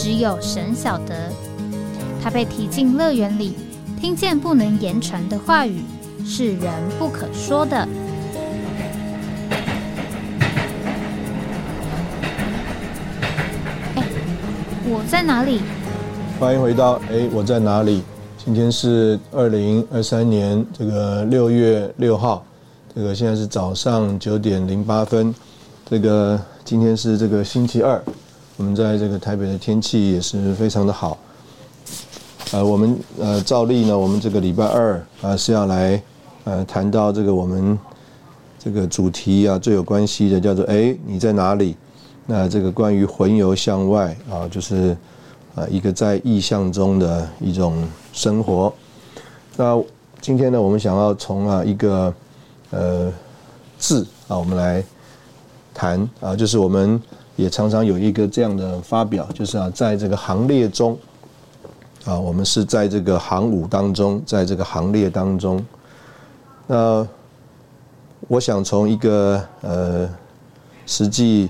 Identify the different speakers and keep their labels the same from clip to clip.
Speaker 1: 只有神晓得，他被提进乐园里，听见不能言传的话语，是人不可说的。哎，我在哪里？
Speaker 2: 欢迎回到哎，我在哪里？今天是二零二三年这个六月六号，这个现在是早上九点零八分，这个今天是这个星期二。我们在这个台北的天气也是非常的好，呃，我们呃照例呢，我们这个礼拜二啊是要来呃谈到这个我们这个主题啊最有关系的叫做哎你在哪里？那这个关于魂游向外啊，就是啊一个在意象中的一种生活。那今天呢，我们想要从啊一个呃字啊，我们来谈啊，就是我们。也常常有一个这样的发表，就是啊，在这个行列中，啊，我们是在这个行伍当中，在这个行列当中。那我想从一个呃实际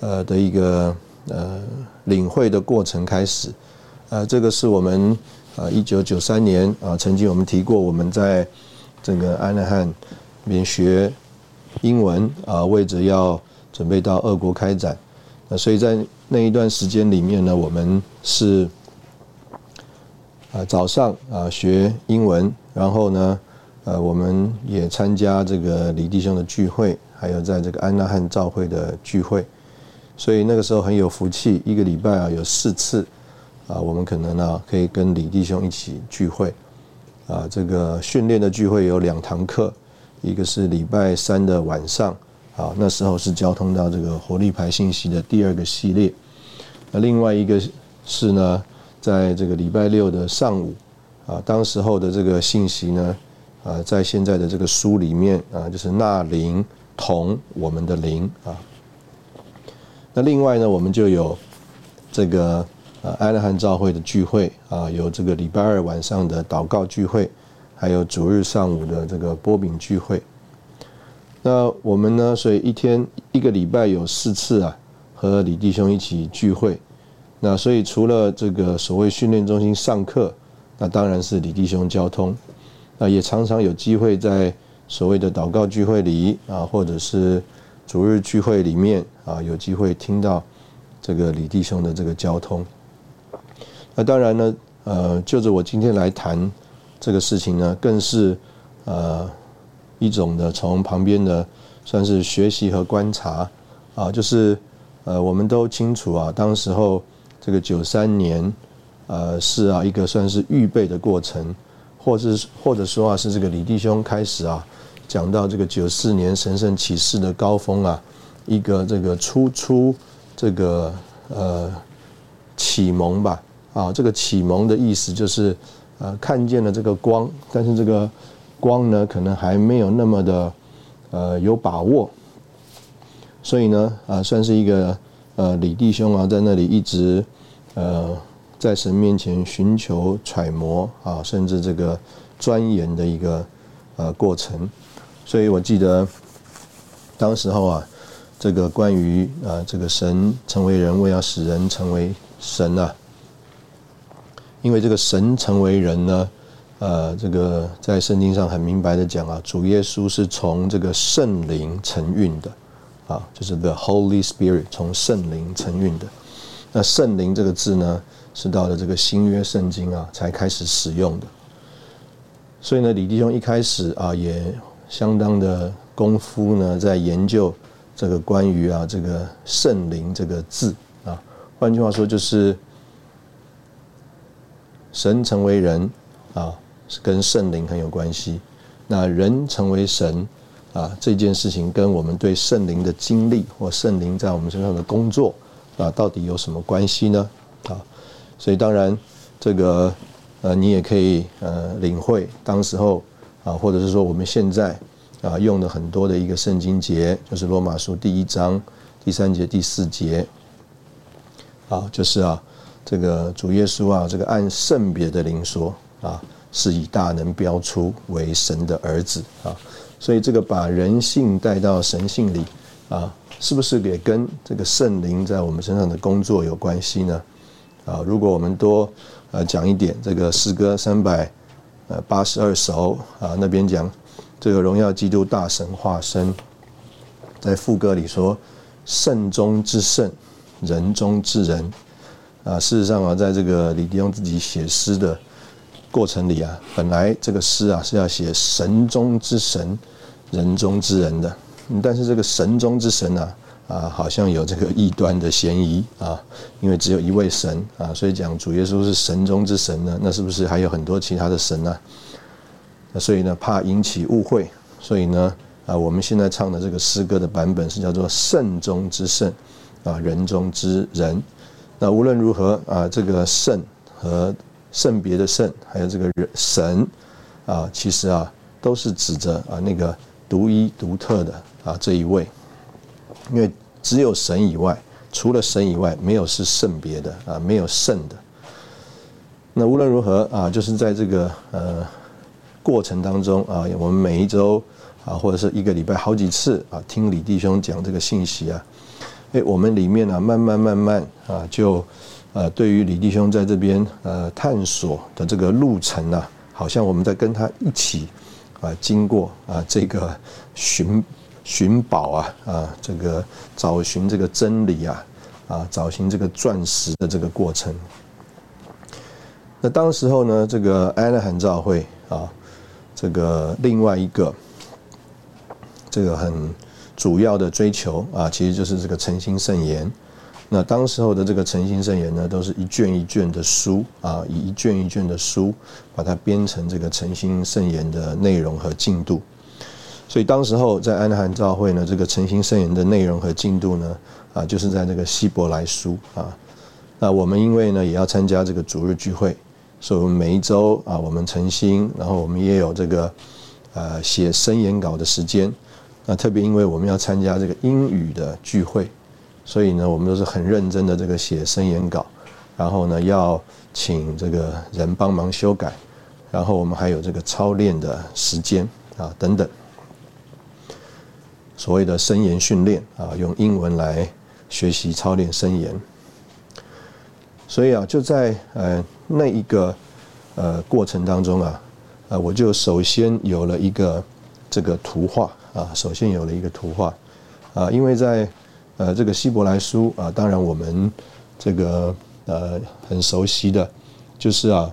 Speaker 2: 呃的一个呃领会的过程开始，呃，这个是我们啊一九九三年啊曾经我们提过，我们在整个安纳汉边学英文啊，为着要准备到俄国开展。所以在那一段时间里面呢，我们是啊早上啊学英文，然后呢，呃，我们也参加这个李弟兄的聚会，还有在这个安娜汉教会的聚会。所以那个时候很有福气，一个礼拜啊有四次啊，我们可能呢可以跟李弟兄一起聚会。啊，这个训练的聚会有两堂课，一个是礼拜三的晚上。啊，那时候是交通到这个活力牌信息的第二个系列。那另外一个是呢，在这个礼拜六的上午，啊，当时候的这个信息呢，啊，在现在的这个书里面啊，就是那灵同我们的灵啊。那另外呢，我们就有这个呃安乐汉教会的聚会啊，有这个礼拜二晚上的祷告聚会，还有主日上午的这个波饼聚会。那我们呢？所以一天一个礼拜有四次啊，和李弟兄一起聚会。那所以除了这个所谓训练中心上课，那当然是李弟兄交通。那也常常有机会在所谓的祷告聚会里啊，或者是主日聚会里面啊，有机会听到这个李弟兄的这个交通。那当然呢，呃，就着我今天来谈这个事情呢，更是呃。一种的从旁边的算是学习和观察啊，就是呃，我们都清楚啊，当时候这个九三年呃是啊一个算是预备的过程，或是或者说啊是这个李弟兄开始啊讲到这个九四年神圣启示的高峰啊，一个这个初出这个呃启蒙吧啊，这个启蒙的意思就是呃看见了这个光，但是这个。光呢，可能还没有那么的，呃，有把握，所以呢，啊，算是一个呃李弟兄啊，在那里一直呃在神面前寻求揣摩啊，甚至这个钻研的一个呃过程。所以我记得当时候啊，这个关于啊这个神成为人，为要使人成为神啊，因为这个神成为人呢。呃，这个在圣经上很明白的讲啊，主耶稣是从这个圣灵承运的，啊，就是 the Holy Spirit 从圣灵承运的。那圣灵这个字呢，是到了这个新约圣经啊才开始使用的。所以呢，李弟兄一开始啊也相当的功夫呢，在研究这个关于啊这个圣灵这个字啊，换句话说就是神成为人啊。跟圣灵很有关系。那人成为神啊，这件事情跟我们对圣灵的经历或圣灵在我们身上的工作啊，到底有什么关系呢？啊，所以当然这个呃你也可以呃领会当时候啊，或者是说我们现在啊用的很多的一个圣经节，就是罗马书第一章第三节第四节，啊就是啊这个主耶稣啊这个按圣别的灵说啊是以大能标出为神的儿子啊，所以这个把人性带到神性里啊。是不是也跟这个圣灵在我们身上的工作有关系呢？啊，如果我们多呃讲一点，这个诗歌三百呃八十二首啊，那边讲这个荣耀基督大神化身，在副歌里说圣中之圣，人中之人啊。事实上啊，在这个李迪翁自己写诗的过程里啊，本来这个诗啊是要写神中之神，人中之人的。但是这个神中之神呢，啊，好像有这个异端的嫌疑啊，因为只有一位神啊，所以讲主耶稣是神中之神呢，那是不是还有很多其他的神呢？那所以呢，怕引起误会，所以呢，啊，我们现在唱的这个诗歌的版本是叫做圣中之圣，啊，人中之人。那无论如何啊，这个圣和圣别的圣，还有这个人神，啊，其实啊，都是指着啊那个独一独特的。啊，这一位，因为只有神以外，除了神以外，没有是圣别的啊，没有圣的。那无论如何啊，就是在这个呃过程当中啊，我们每一周啊，或者是一个礼拜好几次啊，听李弟兄讲这个信息啊，哎，我们里面呢，慢慢慢慢啊，就呃，对于李弟兄在这边呃探索的这个路程呢，好像我们在跟他一起啊，经过啊这个寻。寻宝啊啊，这个找寻这个真理啊啊，找寻这个钻石的这个过程。那当时候呢，这个安纳罕教会啊，这个另外一个这个很主要的追求啊，其实就是这个诚心圣言。那当时候的这个诚心圣言呢，都是一卷一卷的书啊，以一卷一卷的书把它编成这个诚心圣言的内容和进度。所以当时候在安罕教会呢，这个诚心圣言的内容和进度呢，啊，就是在这个希伯来书啊。那我们因为呢也要参加这个主日聚会，所以我们每一周啊，我们诚心，然后我们也有这个呃写申言稿的时间。那特别因为我们要参加这个英语的聚会，所以呢我们都是很认真的这个写申言稿，然后呢要请这个人帮忙修改，然后我们还有这个操练的时间啊等等。所谓的声言训练啊，用英文来学习操练声言。所以啊，就在呃那一个呃过程当中啊，呃，我就首先有了一个这个图画啊，首先有了一个图画啊，因为在呃这个希伯来书啊，当然我们这个呃很熟悉的，就是啊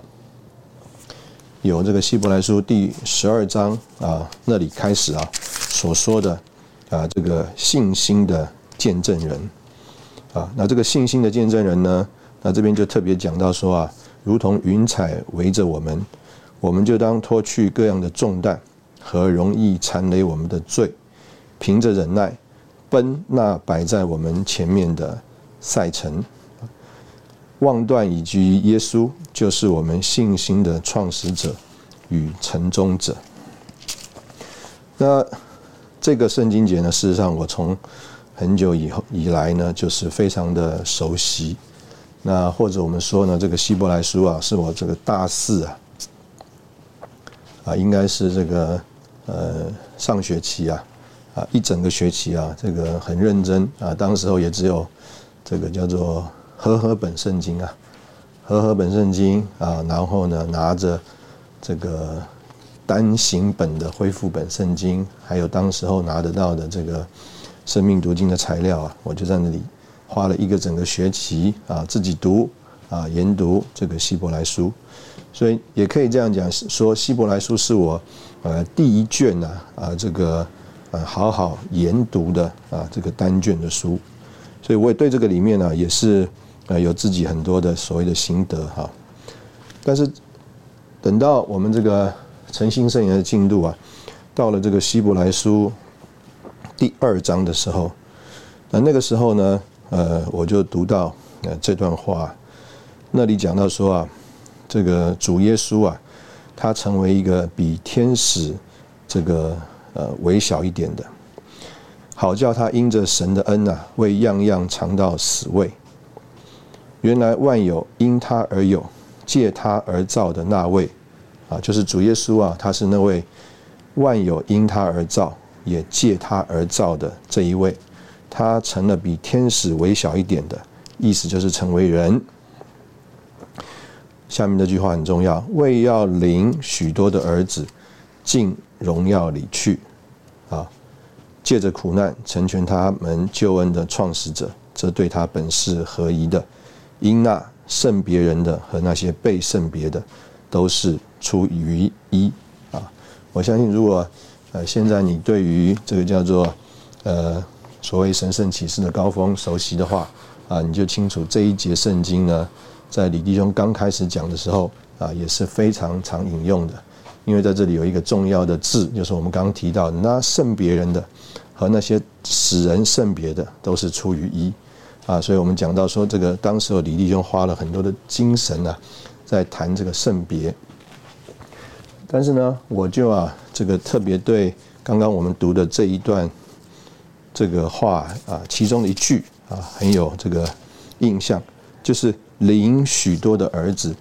Speaker 2: 有这个希伯来书第十二章啊那里开始啊所说的。啊，这个信心的见证人，啊，那这个信心的见证人呢，那这边就特别讲到说啊，如同云彩围着我们，我们就当脱去各样的重担和容易缠累我们的罪，凭着忍耐奔那摆在我们前面的赛程，望断以及耶稣就是我们信心的创始者与成终者。那。这个圣经节呢，事实上我从很久以后以来呢，就是非常的熟悉。那或者我们说呢，这个希伯来书啊，是我这个大四啊，啊，应该是这个呃上学期啊，啊一整个学期啊，这个很认真啊。当时候也只有这个叫做和合本圣经啊，和合本圣经啊，然后呢拿着这个。单行本的恢复本圣经，还有当时候拿得到的这个生命读经的材料啊，我就在那里花了一个整个学期啊，自己读啊，研读这个希伯来书，所以也可以这样讲，说希伯来书是我呃第一卷呢啊，这个呃好好研读的啊这个单卷的书，所以我也对这个里面呢也是呃有自己很多的所谓的心得哈，但是等到我们这个。诚心圣言的进度啊，到了这个希伯来书第二章的时候，那那个时候呢，呃，我就读到呃这段话，那里讲到说啊，这个主耶稣啊，他成为一个比天使这个呃微小一点的，好叫他因着神的恩啊，为样样尝到死味。原来万有因他而有，借他而造的那位啊，就是主耶稣啊，他是那位万有因他而造，也借他而造的这一位，他成了比天使微小一点的，意思就是成为人。下面这句话很重要，为要领许多的儿子进荣耀里去，啊，借着苦难成全他们救恩的创始者，这对他本是合宜的。因那圣别人的和那些被圣别的，都是出于一啊！我相信，如果呃现在你对于这个叫做呃所谓神圣启示的高峰熟悉的话啊，你就清楚这一节圣经呢，在李弟兄刚开始讲的时候啊，也是非常常引用的，因为在这里有一个重要的字，就是我们刚刚提到那圣别人的和那些使人圣别的，都是出于一。啊，所以我们讲到说，这个当时李弟兄花了很多的精神啊，在谈这个圣别。但是呢，我就啊，这个特别对刚刚我们读的这一段这个话啊，其中的一句啊，很有这个印象，就是领许多的儿子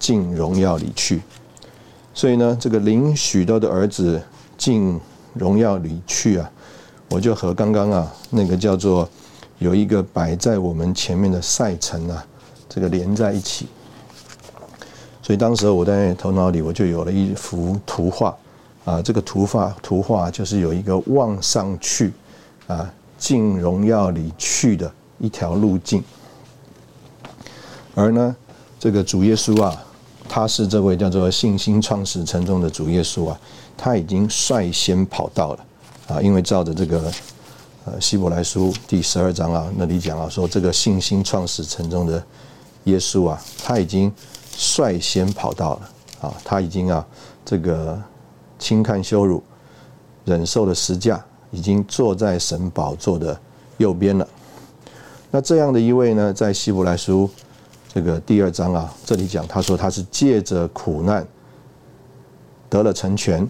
Speaker 2: 进荣耀里去。所以呢，这个领许多的儿子进荣耀里去啊，我就和刚刚啊那个叫做。有一个摆在我们前面的赛程啊，这个连在一起，所以当时我在头脑里我就有了一幅图画啊，这个图画图画就是有一个望上去啊进荣耀里去的一条路径，而呢这个主耶稣啊，他是这位叫做信心创始成中的主耶稣啊，他已经率先跑到了啊，因为照着这个。呃，希伯来书第十二章啊，那里讲啊，说这个信心创始成中的耶稣啊，他已经率先跑到了啊，他已经啊，这个轻看羞辱，忍受了十架，已经坐在神宝座的右边了。那这样的一位呢，在希伯来书这个第二章啊，这里讲，他说他是借着苦难得了成全，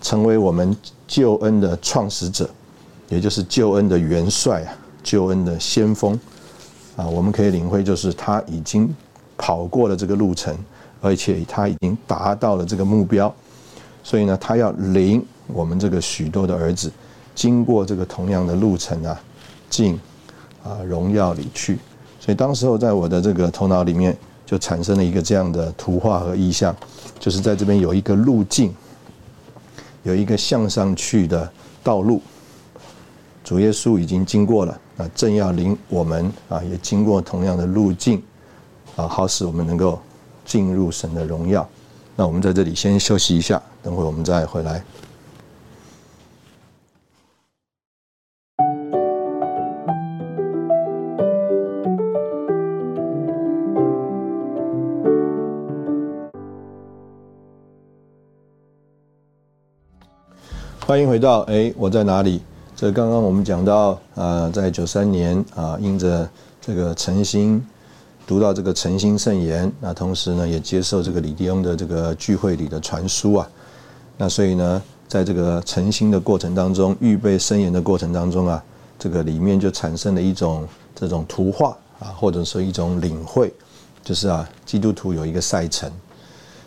Speaker 2: 成为我们救恩的创始者。也就是救恩的元帅啊，救恩的先锋啊，我们可以领会，就是他已经跑过了这个路程，而且他已经达到了这个目标，所以呢，他要领我们这个许多的儿子经过这个同样的路程啊，进啊荣耀里去。所以当时候在我的这个头脑里面就产生了一个这样的图画和意象，就是在这边有一个路径，有一个向上去的道路。主耶稣已经经过了，啊，正要领我们啊，也经过同样的路径，啊，好使我们能够进入神的荣耀。那我们在这里先休息一下，等会我们再回来。欢迎回到哎，我在哪里？这刚刚我们讲到，呃，在九三年啊，因着这个诚心读到这个诚心圣言，那同时呢，也接受这个李弟兄的这个聚会里的传输啊，那所以呢，在这个诚心的过程当中，预备圣言的过程当中啊，这个里面就产生了一种这种图画啊，或者说一种领会，就是啊，基督徒有一个赛程，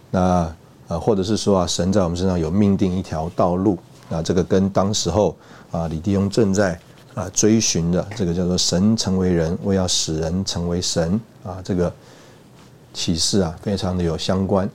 Speaker 2: 那呃，或者是说啊，神在我们身上有命定一条道路。啊，这个跟当时候啊，李弟兄正在啊追寻的这个叫做“神成为人，为要使人成为神”啊，这个启示啊，非常的有相关。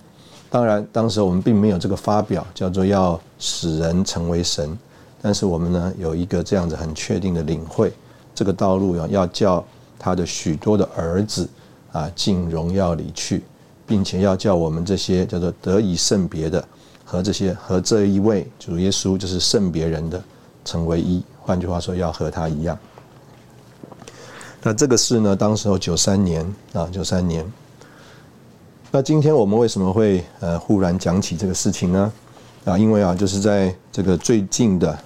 Speaker 2: 当然，当时我们并没有这个发表，叫做要使人成为神，但是我们呢有一个这样子很确定的领会，这个道路要要叫他的许多的儿子啊进荣耀里去，并且要叫我们这些叫做得以圣别的。和这些和这一位主耶稣就是圣别人的成为一，换句话说，要和他一样。那这个事呢，当时候九三年啊，九三年。那今天我们为什么会呃忽然讲起这个事情呢？啊，因为啊，就是在这个最近的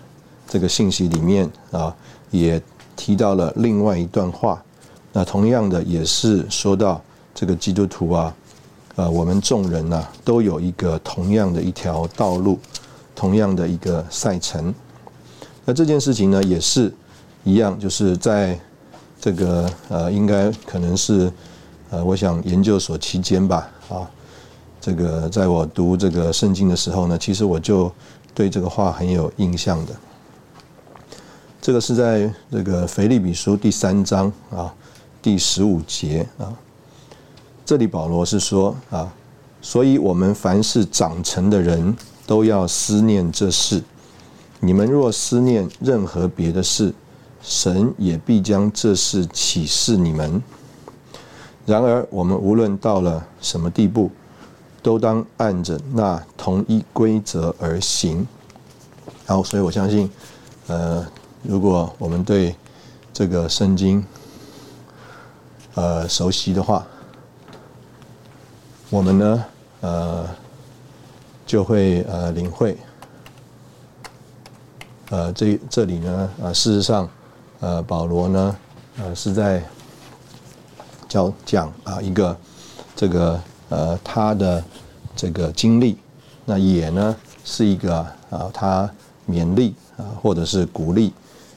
Speaker 2: 这个信息里面啊，也提到了另外一段话。那同样的也是说到这个基督徒啊，呃，我们众人呢，都有一个同样的一条道路，同样的一个赛程。那这件事情呢，也是一样，就是在这个呃，应该可能是呃，我想研究所期间吧，啊，这个在我读这个圣经的时候呢，其实我就对这个话很有印象的。这个是在这个腓利比书第三章啊。第十五节啊，这里保罗是说啊，所以我们凡是长成的人都要思念这事。你们若思念任何别的事，神也必将这事启示你们。然而，我们无论到了什么地步，都当按着那同一规则而行。然后，所以我相信，呃，如果我们对这个圣经，呃，熟悉的话，我们呢，呃，就会呃领会，呃，这这里呢，呃，事实上，呃，保罗呢，呃，是在教讲啊一个这个呃他的这个经历，那也呢是一个啊他勉励啊或者是鼓励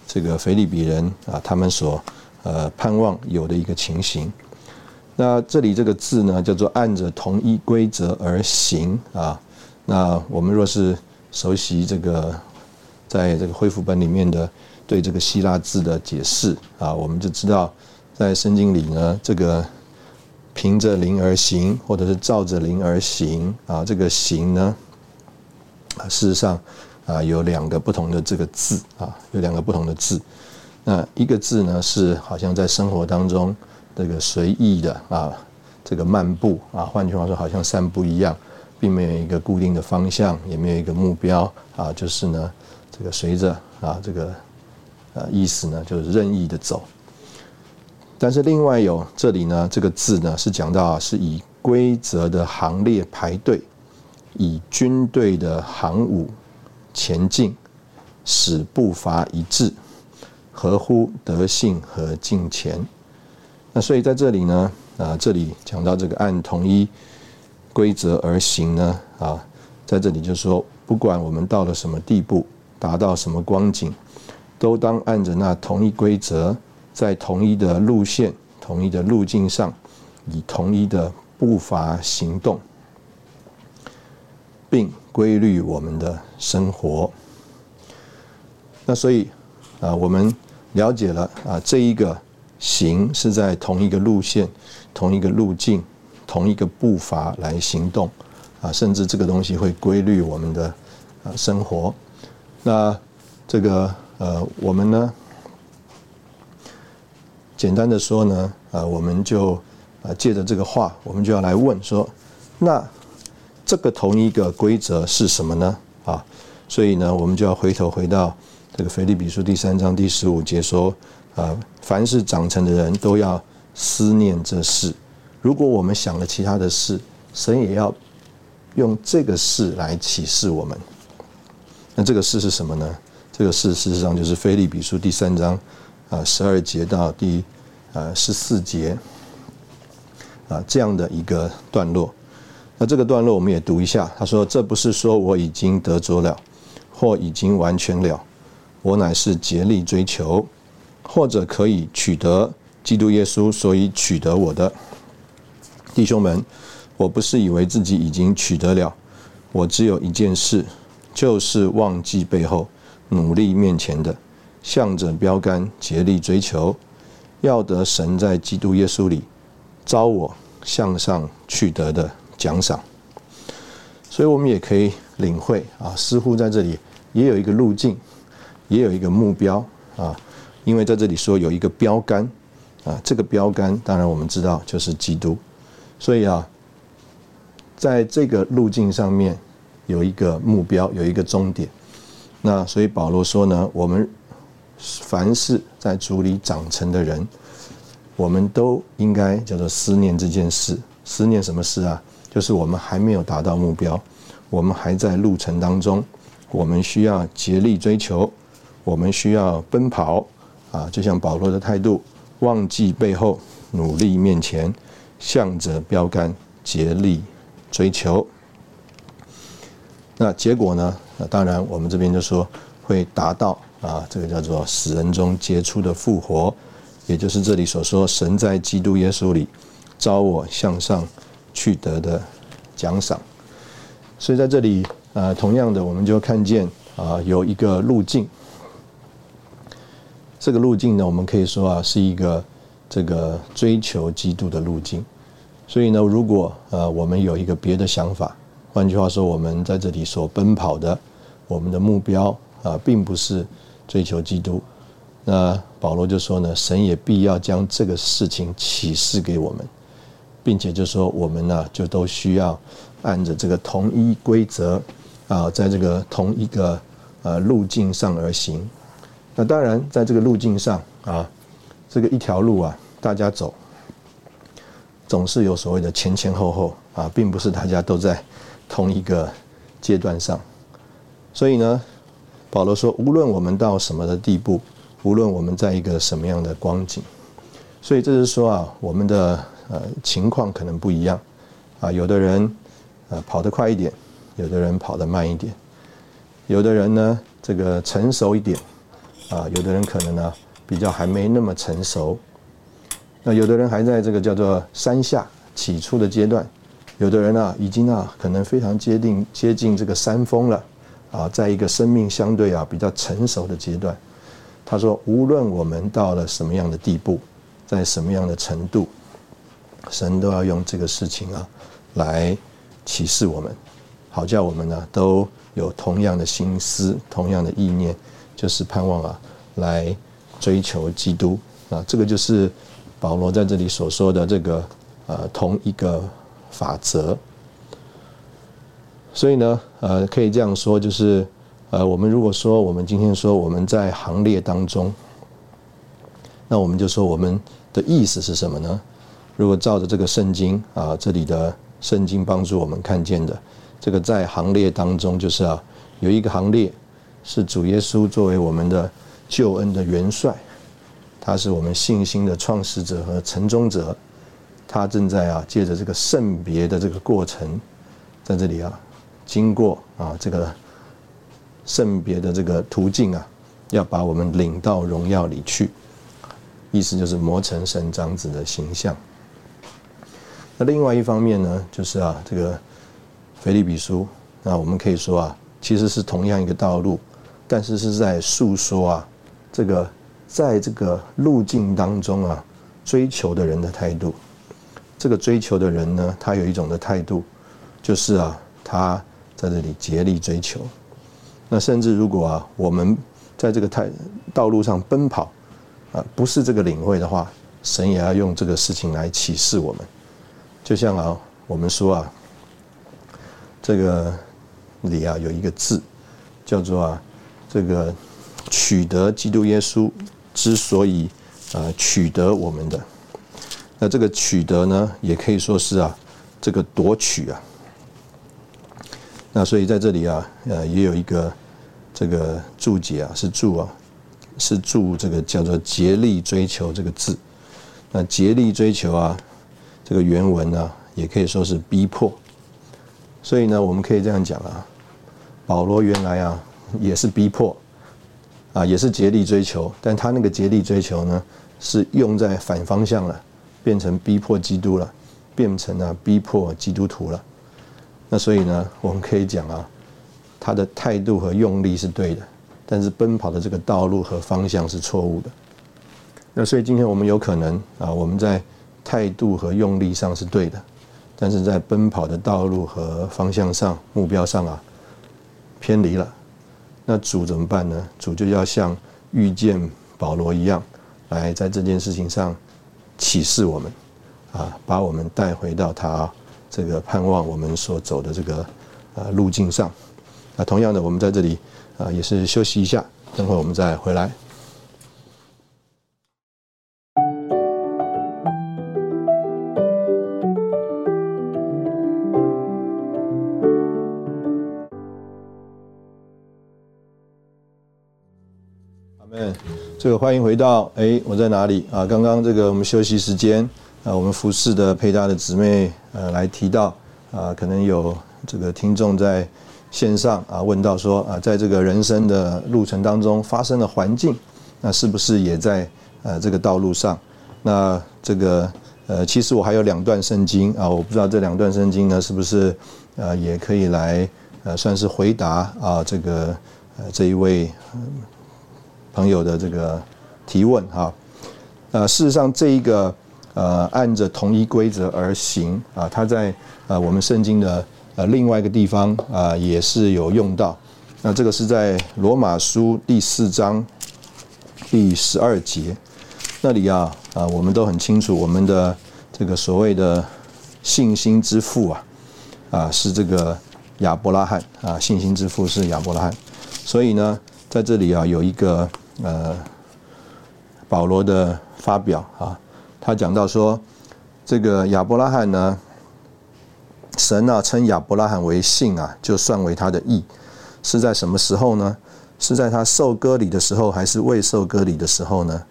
Speaker 2: 这个腓利比人啊他们所。呃，盼望有的一个情形。那这里这个字呢，叫做按着同一规则而行啊。那我们若是熟悉这个，在这个恢复本里面的对这个希腊字的解释啊，我们就知道，在圣经里呢，这个凭着灵而行，或者是照着灵而行啊，这个行呢，事实上啊，有两个不同的这个字啊，有两个不同的字。那一个字呢，是好像在生活当中这个随意的啊，这个漫步啊，换句话说，好像散步一样，并没有一个固定的方向，也没有一个目标啊，就是呢，这个随着啊这个呃意思呢，就是任意的走。但是另外有这里呢，这个字呢是讲到是以规则的行列排队，以军队的行伍前进，使步伐一致。合乎德性和敬虔，那所以在这里呢，啊，这里讲到这个按同一规则而行呢，啊，在这里就是说，不管我们到了什么地步，达到什么光景，都当按着那同一规则，在同一的路线、同一的路径上，以同一的步伐行动，并规律我们的生活。那所以啊，我们。了解了啊，这一个行是在同一个路线、同一个路径、同一个步伐来行动啊，甚至这个东西会规律我们的啊生活。那这个呃，我们呢，简单的说呢，啊，我们就啊借着这个话，我们就要来问说，那这个同一个规则是什么呢？啊，所以呢，我们就要回头回到。这个腓立比书第三章第十五节说：“啊，凡是长成的人都要思念这事。如果我们想了其他的事，神也要用这个事来启示我们。那这个事是什么呢？这个事事实上就是腓立比书第三章啊十二节到第呃十四节啊这样的一个段落。那这个段落我们也读一下。他说：这不是说我已经得着了，或已经完全了。”我乃是竭力追求，或者可以取得基督耶稣，所以取得我的弟兄们。我不是以为自己已经取得了，我只有一件事，就是忘记背后，努力面前的，向着标杆竭力追求，要得神在基督耶稣里招我向上去得的奖赏。所以，我们也可以领会啊，似乎在这里也有一个路径。也有一个目标啊，因为在这里说有一个标杆啊，这个标杆当然我们知道就是基督，所以啊，在这个路径上面有一个目标，有一个终点。那所以保罗说呢，我们凡是在主里长成的人，我们都应该叫做思念这件事。思念什么事啊？就是我们还没有达到目标，我们还在路程当中，我们需要竭力追求。我们需要奔跑啊，就像保罗的态度，忘记背后，努力面前，向着标杆竭力追求。那结果呢？那当然，我们这边就说会达到啊，这个叫做死人中杰出的复活，也就是这里所说，神在基督耶稣里招我向上去得的奖赏。所以在这里，呃，同样的，我们就看见啊，有一个路径。这个路径呢，我们可以说啊，是一个这个追求基督的路径。所以呢，如果呃，我们有一个别的想法。换句话说，我们在这里所奔跑的，我们的目标啊，并不是追求基督。那保罗就说呢，神也必要将这个事情启示给我们，并且就说我们呢，就都需要按着这个同一规则啊，在这个同一个呃路径上而行。那当然，在这个路径上啊，这个一条路啊，大家走，总是有所谓的前前后后啊，并不是大家都在。同一个阶段上，所以呢，保罗说，无论我们到什么的地步，无论我们在一个什么样的光景，所以这是说啊，我们的呃情况可能不一样啊，有的人呃跑得快一点，有的人跑得慢一点，有的人呢这个成熟一点啊，有的人可能呢比较还没那么成熟，那有的人还在这个叫做山下起初的阶段。有的人啊，已经啊，可能非常接近接近这个山峰了，啊，在一个生命相对啊比较成熟的阶段。他说，无论我们到了什么样的地步，在什么样的程度，神都要用这个事情啊，来启示我们，好叫我们呢都有同样的心思、同样的意念，就是盼望啊，来追求基督啊。这个就是保罗在这里所说的这个呃同一个。法则，所以呢，呃，可以这样说，就是，呃，我们如果说我们今天说我们在行列当中，那我们就说我们的意思是什么呢？如果照着这个圣经啊，这里的圣经帮助我们看见的，这个在行列当中，就是啊，有一个行列是主耶稣作为我们的救恩的元帅，他是我们信心的创始者和成终者。他正在啊，借着这个圣别的这个过程，在这里啊，经过啊这个圣别的这个途径啊，要把我们领到荣耀里去，意思就是磨成神长子的形象。那另外一方面呢，就是啊这个腓利比书，那我们可以说啊，其实是同样一个道路，但是是在诉说啊这个在这个路径当中啊追求的人的态度。这个追求的人呢，他有一种的态度，就是啊，他在这里竭力追求。那甚至如果啊，我们在这个态道路上奔跑，啊，不是这个领会的话，神也要用这个事情来启示我们。就像啊，我们说啊，这个里啊有一个字，叫做啊，这个取得基督耶稣之所以啊取得我们的。那这个取得呢，也可以说是啊，这个夺取啊。那所以在这里啊，呃，也有一个这个注解啊，是注啊，是注这个叫做竭力追求这个字。那竭力追求啊，这个原文呢，也可以说是逼迫。所以呢，我们可以这样讲啊，保罗原来啊也是逼迫啊，也是竭力追求，但他那个竭力追求呢，是用在反方向了。变成逼迫基督了，变成了逼迫基督徒了。那所以呢，我们可以讲啊，他的态度和用力是对的，但是奔跑的这个道路和方向是错误的。那所以今天我们有可能啊，我们在态度和用力上是对的，但是在奔跑的道路和方向上、目标上啊偏离了。那主怎么办呢？主就要像遇见保罗一样，来在这件事情上。启示我们，啊，把我们带回到他这个盼望我们所走的这个呃路径上。那同样的，我们在这里啊也是休息一下，等会我们再回来。这个欢迎回到哎，我在哪里啊？刚刚这个我们休息时间啊我们服饰的配搭的姊妹呃来提到啊，可能有这个听众在线上啊问到说啊，在这个人生的路程当中发生的环境，那是不是也在呃这个道路上？那这个呃，其实我还有两段圣经啊，我不知道这两段圣经呢是不是呃也可以来呃算是回答啊这个呃这一位朋友的这个提问哈。呃，事实上这一个呃按着同一规则而行啊，它在呃我们圣经的呃另外一个地方啊也是有用到。那这个是在罗马书第四章第十二节。那里啊啊，我们都很清楚，我们的这个所谓的信心之父啊啊是这个亚伯拉罕啊，信心之父是亚伯拉罕。所以呢，在这里啊有一个呃保罗的发表啊，他讲到说，这个亚伯拉罕呢，神啊称亚伯拉罕为信啊，就算为他的义，是在什么时候呢？是在他受割礼的时候，还是未受割礼的时候呢？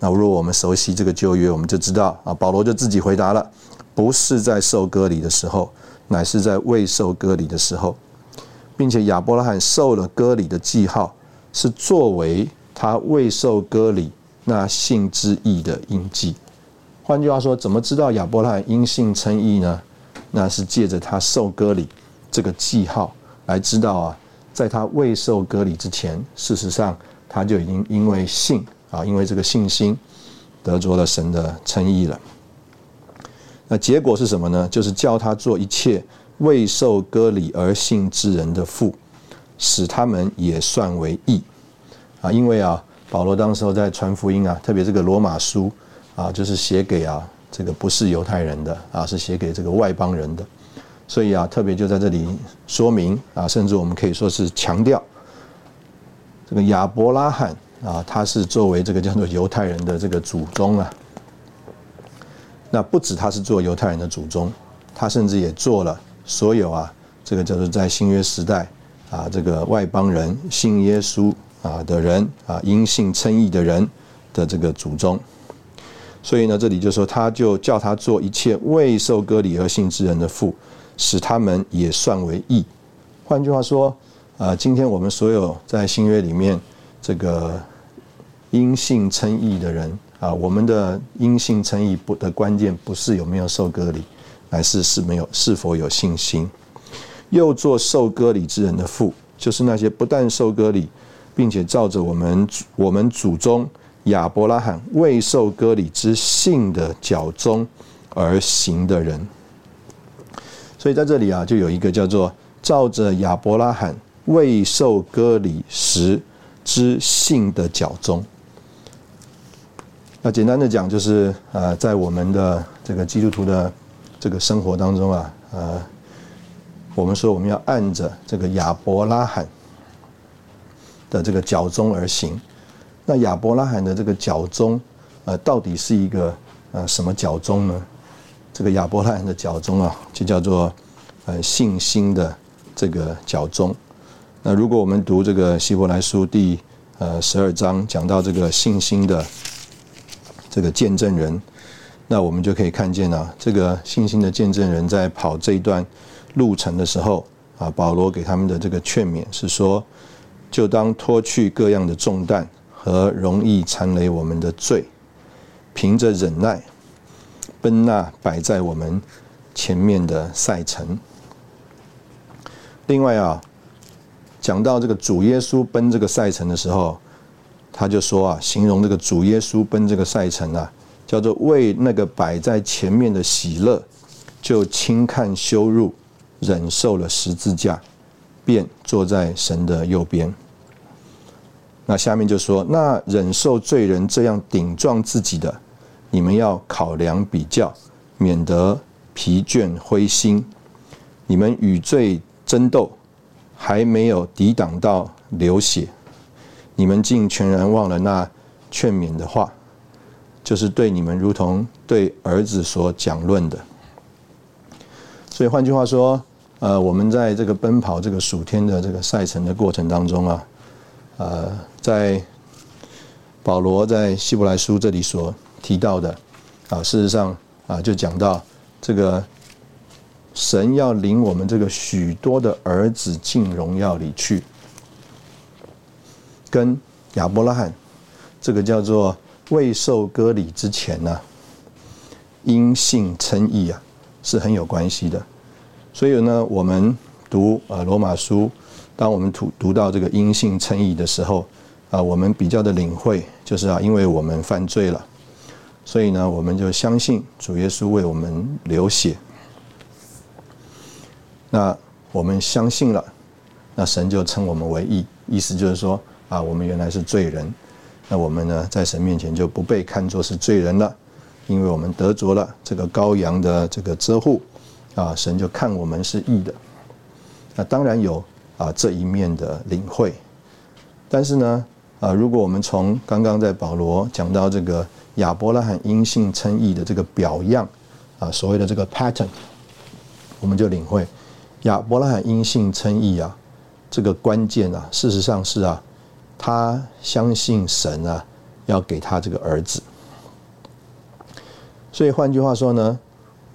Speaker 2: 那如果我们熟悉这个旧约，我们就知道啊，保罗就自己回答了，不是在受割礼的时候，乃是在未受割礼的时候，并且亚伯拉罕受了割礼的记号，是作为他未受割礼那信之义的印记。换句话说，怎么知道亚伯拉罕因信称义呢？那是借着他受割礼这个记号来知道啊，在他未受割礼之前，事实上他就已经因为信。啊，因为这个信心得着了神的称义了。那结果是什么呢？就是叫他做一切未受割礼而信之人的父，使他们也算为义。啊，因为啊，保罗当时候在传福音啊，特别这个罗马书啊，就是写给啊这个不是犹太人的啊，是写给这个外邦人的。所以啊，特别就在这里说明啊，甚至我们可以说是强调这个亚伯拉罕。啊，他是作为这个叫做犹太人的这个祖宗啊。那不止他是做犹太人的祖宗，他甚至也做了所有啊，这个叫做在新约时代啊，这个外邦人信耶稣啊的人啊，因信称义的人的这个祖宗。所以呢，这里就说他就叫他做一切未受割礼而信之人的父，使他们也算为义。换句话说，啊，今天我们所有在新约里面这个。因信称义的人啊，我们的因信称义不的关键不是有没有受割礼，乃是是没有是否有信心。又做受割礼之人的父，就是那些不但受割礼，并且照着我们我们祖宗亚伯拉罕未受割礼之信的脚中而行的人。所以在这里啊，就有一个叫做照着亚伯拉罕未受割礼时之信的脚中。那简单的讲，就是呃，在我们的这个基督徒的这个生活当中啊，呃，我们说我们要按着这个亚伯拉罕的这个脚中而行。那亚伯拉罕的这个脚中，呃，到底是一个呃什么脚中呢？这个亚伯拉罕的脚中啊，就叫做呃信心的这个脚中。那如果我们读这个希伯来书第呃十二章，讲到这个信心的。这个见证人，那我们就可以看见啊，这个信心的见证人在跑这一段路程的时候啊，保罗给他们的这个劝勉是说，就当脱去各样的重担和容易缠累我们的罪，凭着忍耐奔那摆在我们前面的赛程。另外啊，讲到这个主耶稣奔这个赛程的时候。他就说啊，形容这个主耶稣奔这个赛程啊，叫做为那个摆在前面的喜乐，就轻看羞辱，忍受了十字架，便坐在神的右边。那下面就说，那忍受罪人这样顶撞自己的，你们要考量比较，免得疲倦灰心。你们与罪争斗，还没有抵挡到流血。你们竟全然忘了那劝勉的话，就是对你们如同对儿子所讲论的。所以换句话说，呃，我们在这个奔跑这个暑天的这个赛程的过程当中啊，呃，在保罗在希伯来书这里所提到的啊，事实上啊，就讲到这个神要领我们这个许多的儿子进荣耀里去，跟亚伯拉罕这个叫做未受割礼之前呢，因信称义啊，是很有关系的。所以呢，我们读呃罗马书，当我们读读到这个因信称义的时候，啊，我们比较的领会就是啊，因为我们犯罪了。所以呢，我们就相信主耶稣为我们流血。那我们相信了，那神就称我们为义，意思就是说啊，我们原来是罪人，那我们呢，在神面前就不被看作是罪人了，因为我们得着了这个羔羊的这个遮护，啊，神就看我们是义的。那当然有啊这一面的领会，但是呢，啊，如果我们从刚刚在保罗讲到这个。亚伯拉罕因信称义的这个表样啊，所谓的这个 pattern，我们就领会亚伯拉罕因信称义啊，这个关键啊，事实上是啊，他相信神啊，要给他这个儿子。所以换句话说呢，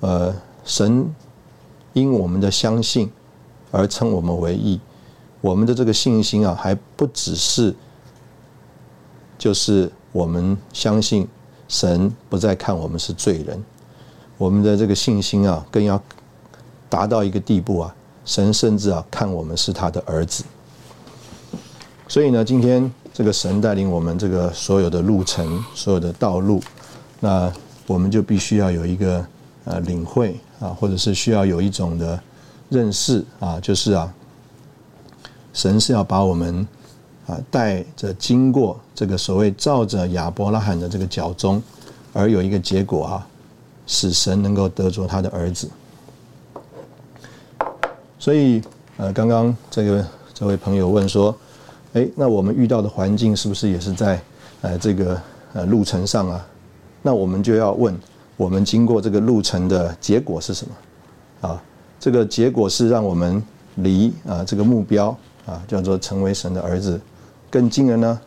Speaker 2: 呃，神因我们的相信而称我们为义，我们的这个信心啊，还不只是就是我们相信。神不再看我们是罪人，我们的这个信心啊，更要达到一个地步啊。神甚至啊，看我们是他的儿子。所以呢，今天这个神带领我们这个所有的路程、所有的道路，那我们就必须要有一个呃领会啊，或者是需要有一种的认识啊，就是啊，神是要把我们。啊，带着经过这个所谓照着亚伯拉罕的这个脚中，而有一个结果啊，使神能够得着他的儿子。所以，呃，刚刚这个这位朋友问说，哎，那我们遇到的环境是不是也是在呃这个呃路程上啊？那我们就要问，我们经过这个路程的结果是什么？啊，这个结果是让我们离啊这个目标啊，叫做成为神的儿子。更惊人呢，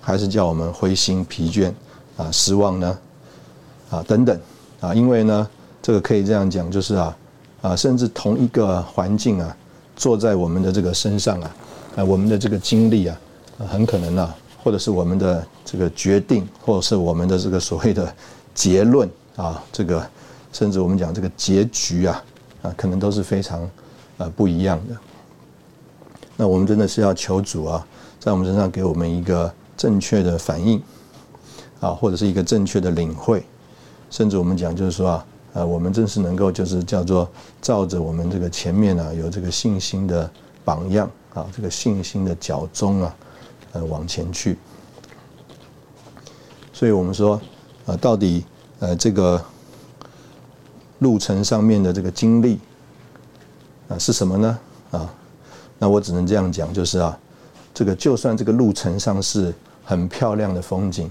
Speaker 2: 还是叫我们灰心疲倦啊、失望呢啊等等啊，因为呢，这个可以这样讲，就是啊啊，甚至同一个环境啊，坐在我们的这个身上啊，啊，我们的这个经历啊，很可能啊，或者是我们的这个决定，或者是我们的这个所谓的结论啊，这个甚至我们讲这个结局啊啊，可能都是非常呃不一样的。那我们真的是要求主啊。在我们身上给我们一个正确的反应，啊，或者是一个正确的领会，甚至我们讲就是说啊，呃，我们正是能够就是叫做照着我们这个前面啊有这个信心的榜样啊，这个信心的脚踪啊，呃，往前去。所以我们说啊，到底呃这个路程上面的这个经历啊是什么呢？那我只能这样讲，就是啊。这个就算这个路程上是很漂亮的风景，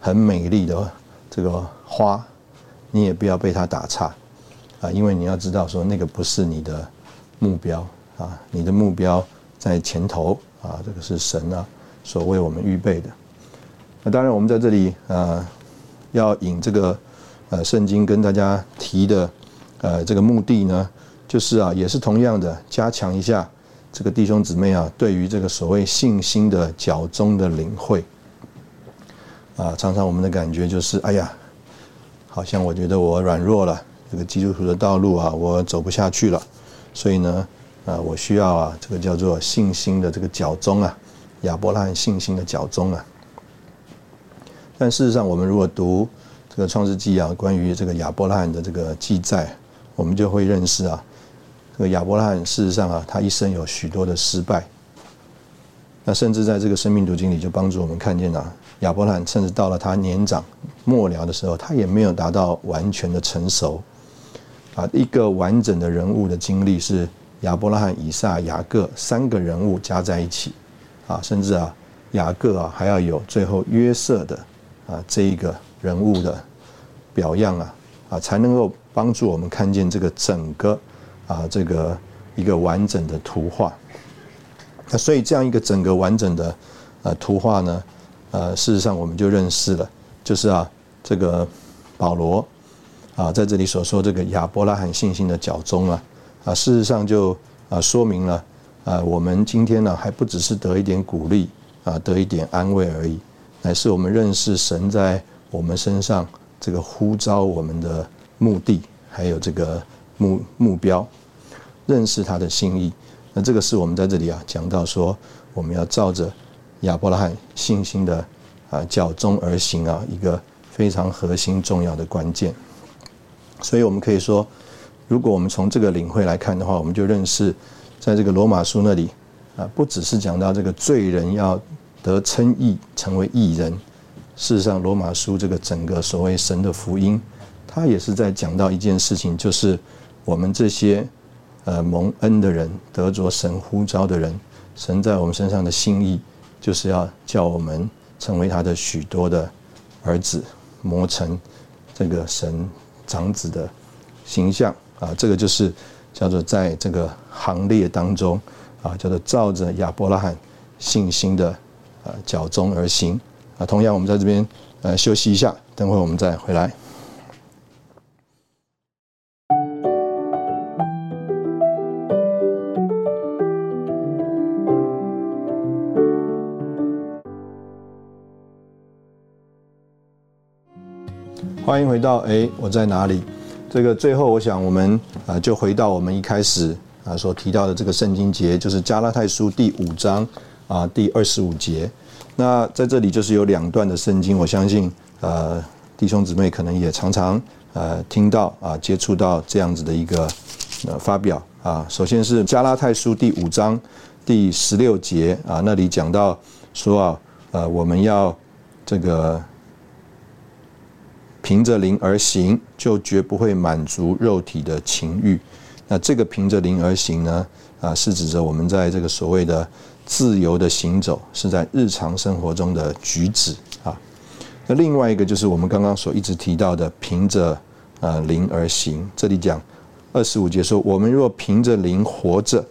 Speaker 2: 很美丽的这个花，你也不要被它打岔啊！因为你要知道说那个不是你的目标啊，你的目标在前头啊，这个是神啊所为我们预备的。那当然，我们在这里啊，要引这个呃圣经跟大家提的呃这个目的呢，就是啊，也是同样的加强一下。这个弟兄姊妹啊，对于这个所谓信心的脚中的领会，啊，常常我们的感觉就是，哎呀，好像我觉得我软弱了，这个基督徒的道路啊，我走不下去了，所以呢，啊，我需要啊，这个叫做信心的这个脚中啊，亚伯拉罕信心的脚中啊。但事实上，我们如果读这个创世纪啊，关于这个亚伯拉罕的这个记载，我们就会认识啊。这个亚伯拉罕事实上啊，他一生有许多的失败。那甚至在这个生命读经里，就帮助我们看见啊，亚伯拉罕甚至到了他年长末了的时候，他也没有达到完全的成熟。啊，一个完整的人物的经历是亚伯拉罕、以撒、雅各三个人物加在一起。啊，甚至啊，雅各啊还要有最后约瑟的啊这一个人物的表样啊啊，才能够帮助我们看见这个整个。啊，这个一个完整的图画，那所以这样一个整个完整的呃图画呢，呃，事实上我们就认识了，就是啊，这个保罗啊，在这里所说这个亚伯拉罕信心的脚中啊，啊，事实上就啊说明了啊，我们今天呢还不只是得一点鼓励啊，得一点安慰而已，乃是我们认识神在我们身上这个呼召我们的目的，还有这个目目标，认识他的心意。那这个是我们在这里啊讲到说，我们要照着亚伯拉罕信心的啊脚中而行啊，一个非常核心重要的关键。所以我们可以说，如果我们从这个领会来看的话，我们就认识，在这个罗马书那里啊，不只是讲到这个罪人要得称义，成为义人。事实上，罗马书这个整个所谓神的福音，它也是在讲到一件事情，就是我们这些呃蒙恩的人，得着神呼召的人，神在我们身上的心意，就是要叫我们成为他的许多的儿子，磨成这个神。长子的形象啊，这个就是叫做在这个行列当中啊，叫做照着亚伯拉罕信心的啊脚中而行啊。同样，我们在这边呃休息一下，等会我们再回来。欢迎回到哎，我在哪里？这个最后，我想我们啊，就回到我们一开始啊所提到的这个圣经节，就是加拉太书第五章啊第二十五节。那在这里就是有两段的圣经，我相信呃弟兄姊妹可能也常常呃听到啊接触到这样子的一个呃发表啊。首先是加拉太书第五章第十六节啊，那里讲到说啊呃我们要这个。凭着灵而行，就绝不会满足肉体的情欲。那这个凭着灵而行呢？啊，是指着我们在这个所谓的自由的行走，是在日常生活中的举止啊。那另外一个就是我们刚刚所一直提到的凭着啊灵而行。这里讲二十五节说，我们若凭着灵活着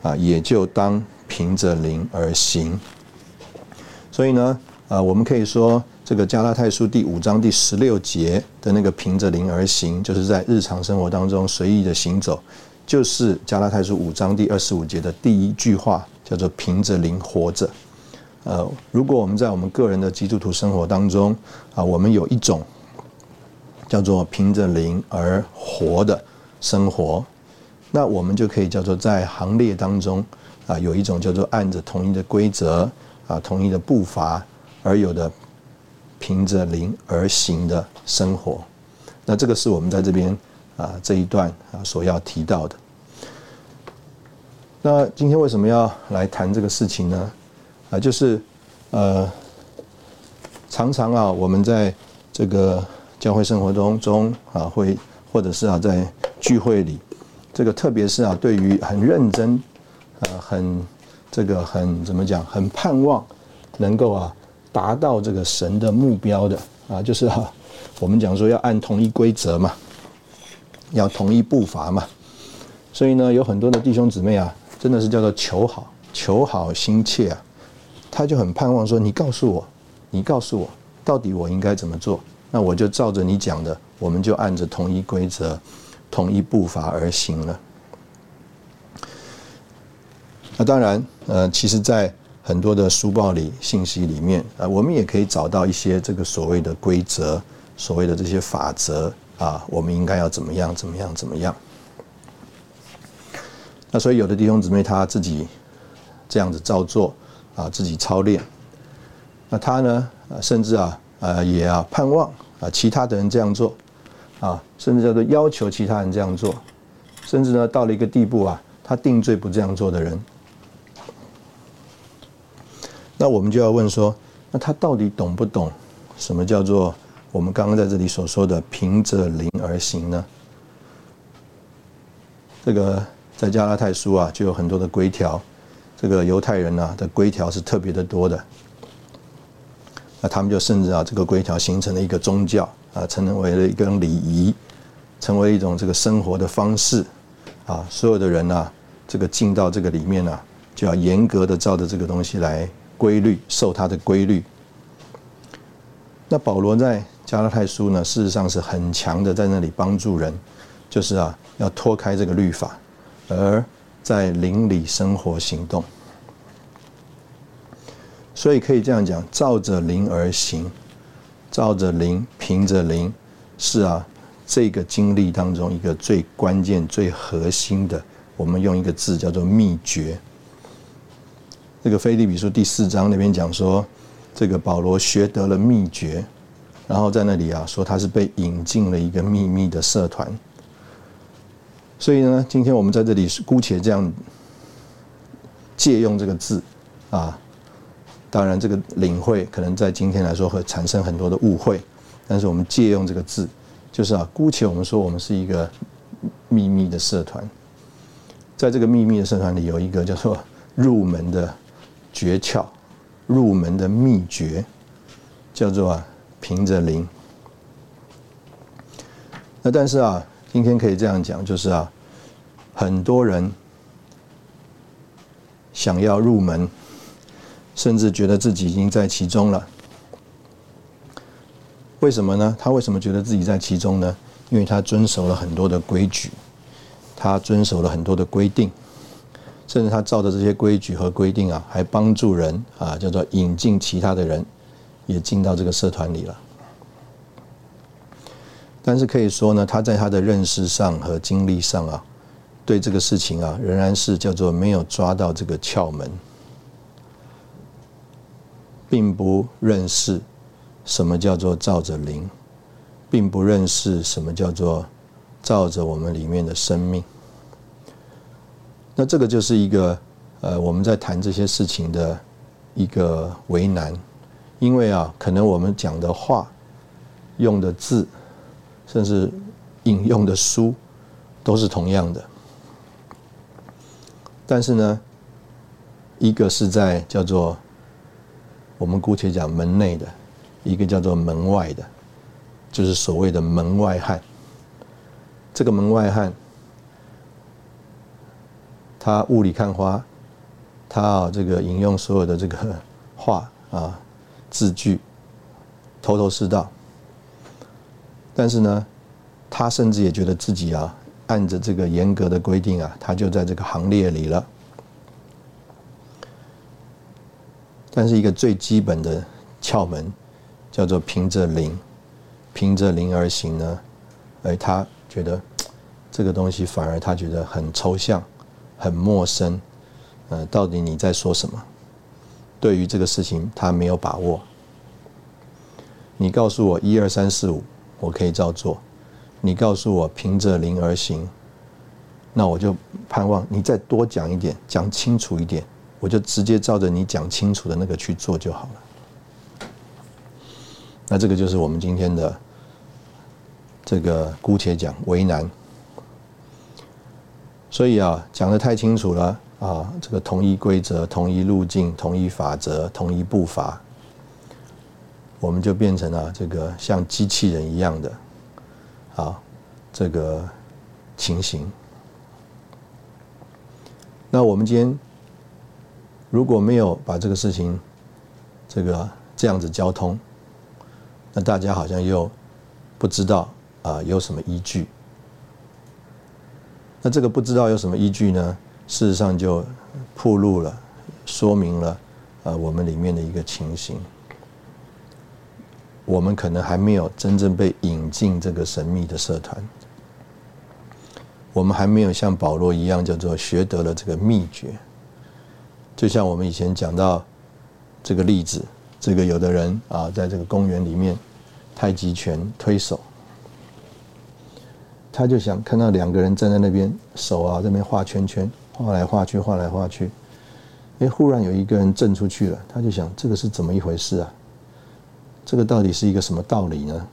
Speaker 2: 啊，也就当凭着灵而行。所以呢，啊，我们可以说。这个加拉太书第五章第十六节的那个凭着灵而行，就是在日常生活当中随意的行走，就是加拉太书五章第二十五节的第一句话，叫做凭着灵活着。呃，如果我们在我们个人的基督徒生活当中啊，我们有一种叫做凭着灵而活的生活，那我们就可以叫做在行列当中啊，有一种叫做按着统一的规则啊，统一的步伐而有的。凭着灵而行的生活，那这个是我们在这边啊这一段啊所要提到的。那今天为什么要来谈这个事情呢？啊，就是呃，常常啊，我们在这个教会生活当中啊，会或者是啊在聚会里，这个特别是啊，对于很认真啊，很这个很怎么讲，很盼望能够啊。达到这个神的目标的啊，就是哈，我们讲说要按同一规则嘛，要同一步伐嘛，所以呢，有很多的弟兄姊妹啊，真的是叫做求好，求好心切啊，他就很盼望说，你告诉我，你告诉我，到底我应该怎么做，那我就照着你讲的，我们就按着同一规则、同一步伐而行了。那当然，呃，其实，在很多的书报里信息里面啊，我们也可以找到一些这个所谓的规则，所谓的这些法则啊，我们应该要怎么样怎么样怎么样。那所以有的弟兄姊妹他自己这样子照做啊，自己操练，那他呢，甚至啊啊也要盼望啊其他的人这样做啊，甚至叫做要求其他人这样做，甚至呢到了一个地步啊，他定罪不这样做的人。那我们就要问说，那他到底懂不懂什么叫做我们刚刚在这里所说的凭着灵而行呢？这个在加拉太书啊，就有很多的规条。这个犹太人呢的规条是特别的多的。那他们就甚至啊，这个规条形成了一个宗教啊，成为了一个礼仪，成为一种这个生活的方式啊。所有的人呢，这个进到这个里面呢，就要严格的照着这个东西来。规律受它的规律，那保罗在加拉太书呢，事实上是很强的，在那里帮助人，就是啊，要脱开这个律法，而在灵里生活行动。所以可以这样讲，照着灵而行，照着灵，凭着灵，是啊，这个经历当中一个最关键、最核心的。我们用一个字叫做秘诀。这个腓利比书第四章那边讲说，这个保罗学得了秘诀，然后在那里啊说他是被引进了一个秘密的社团。所以呢，今天我们在这里姑且这样借用这个字啊。当然，这个领会可能在今天来说会产生很多的误会，但是我们借用这个字，就是啊，姑且我们说我们是一个秘密的社团，在这个秘密的社团里有一个叫做入门的诀窍、入门的秘诀，叫做啊凭着灵。那但是啊，今天可以这样讲，就是啊，很多人想要入门。甚至觉得自己已经在其中了，为什么呢？他为什么觉得自己在其中呢？因为他遵守了很多的规矩，他遵守了很多的规定，甚至他照着这些规矩和规定啊，还帮助人啊，叫做引进其他的人，也进到这个社团里了。但是可以说呢，他在他的认识上和经历上啊，对这个事情啊，仍然是叫做没有抓到这个窍门。并不认识什么叫做照着灵，并不认识什么叫做照着我们里面的生命。那这个就是一个呃，我们在谈这些事情的一个为难，因为啊，可能我们讲的话、用的字，甚至引用的书都是同样的，但是呢，一个是在叫做。我们姑且讲门内的，一个叫做门外的，就是所谓的门外汉。这个门外汉，他雾里看花，他啊这个引用所有的这个话啊字句，头头是道。但是呢，他甚至也觉得自己啊按着这个严格的规定啊，他就在这个行列里了。但是一个最基本的窍门，叫做凭着灵，凭着灵而行呢。而他觉得这个东西反而他觉得很抽象，很陌生。呃，到底你在说什么？对于这个事情他没有把握。你告诉我一二三四五，我可以照做。你告诉我凭着灵而行，那我就盼望你再多讲一点，讲清楚一点。我就直接照着你讲清楚的那个去做就好了。那这个就是我们今天的这个姑且讲为难。所以啊，讲的太清楚了啊，这个同一规则、同一路径、同一法则、同一步伐，我们就变成了这个像机器人一样的啊这个情形。那我们今天。如果没有把这个事情，这个这样子交通，那大家好像又不知道啊有什么依据。这个不知道有什么依据呢？事实上就暴露了，说明了呃我们里面的一个情形。我们可能还没有真正被引进这个神秘的社团，我们还没有像保罗一样叫做学得了这个秘诀。就像我们以前讲到这个例子，这个有的人啊，在这个公园里面太极拳推手，他就想看到两个人站在那边，手啊这边画圈圈，画来画去，画来画去。哎，忽然有一个人震出去了，他就想这个是怎么一回事啊？这个到底是一个什么道理呢？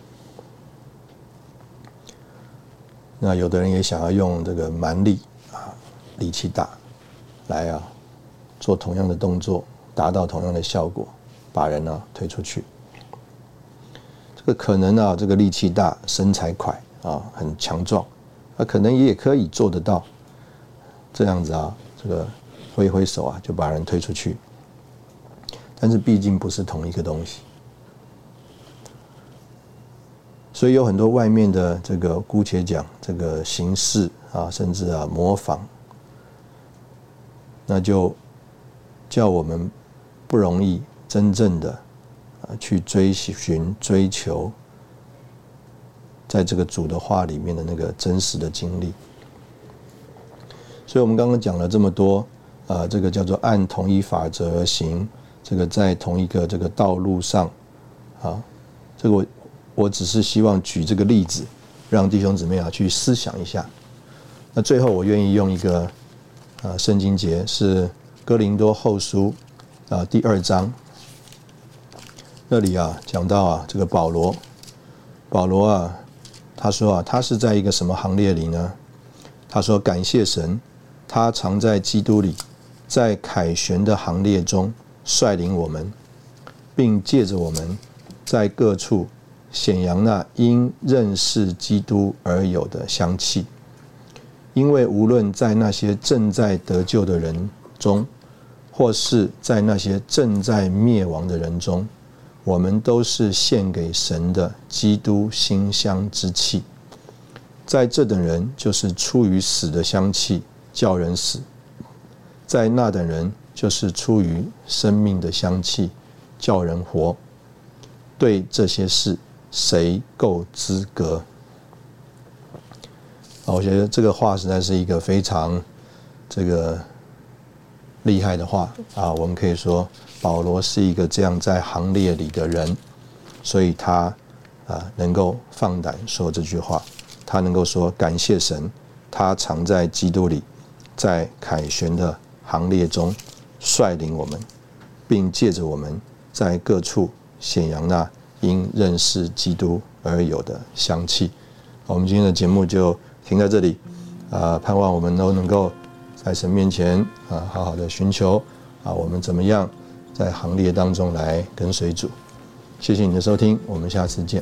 Speaker 2: 那有的人也想要用这个蛮力啊，力气大来啊。做同样的动作，达到同样的效果，把人呢推出去。这个可能啊，这个力气大，身材快啊，很强壮，啊，可能也可以做得到。这样子啊，这个挥挥手啊，就把人推出去。但是毕竟不是同一个东西。所以有很多外面的这个姑且讲这个形式啊，甚至啊模仿，那就叫我们不容易真正的啊去追寻追求，在这个主的话里面的那个真实的经历。所以我们刚刚讲了这么多，啊，这个叫做按同一法则而行，这个在同一个这个道路上，啊，这个我。我只是希望举这个例子，让弟兄姊妹啊去思想一下。那最后，我愿意用一个啊圣经节，是哥林多后书啊第二章那里啊讲到啊这个保罗，保罗啊他说啊他是在一个什么行列里呢？他说感谢神，他常在基督里，在凯旋的行列中率领我们，并借着我们在各处。显扬那因认识基督而有的香气，因为无论在那些正在得救的人中，或是在那些正在灭亡的人中，我们都是献给神的基督馨香之气。在这等人，就是出于死的香气，叫人死；在那等人，就是出于生命的香气，叫人活。对这些事。谁够资格？啊，我觉得这个话实在是一个非常这个厉害的话啊。我们可以说，保罗是一个这样在行列里的人，所以他啊能够放胆说这句话，他能够说感谢神，他常在基督里，在凯旋的行列中率领我们，并借着我们在各处显扬那。因认识基督而有的香气，我们今天的节目就停在这里，啊，盼望我们都能够在神面前啊，好好的寻求啊，我们怎么样在行列当中来跟随主。谢谢你的收听，我们下次见。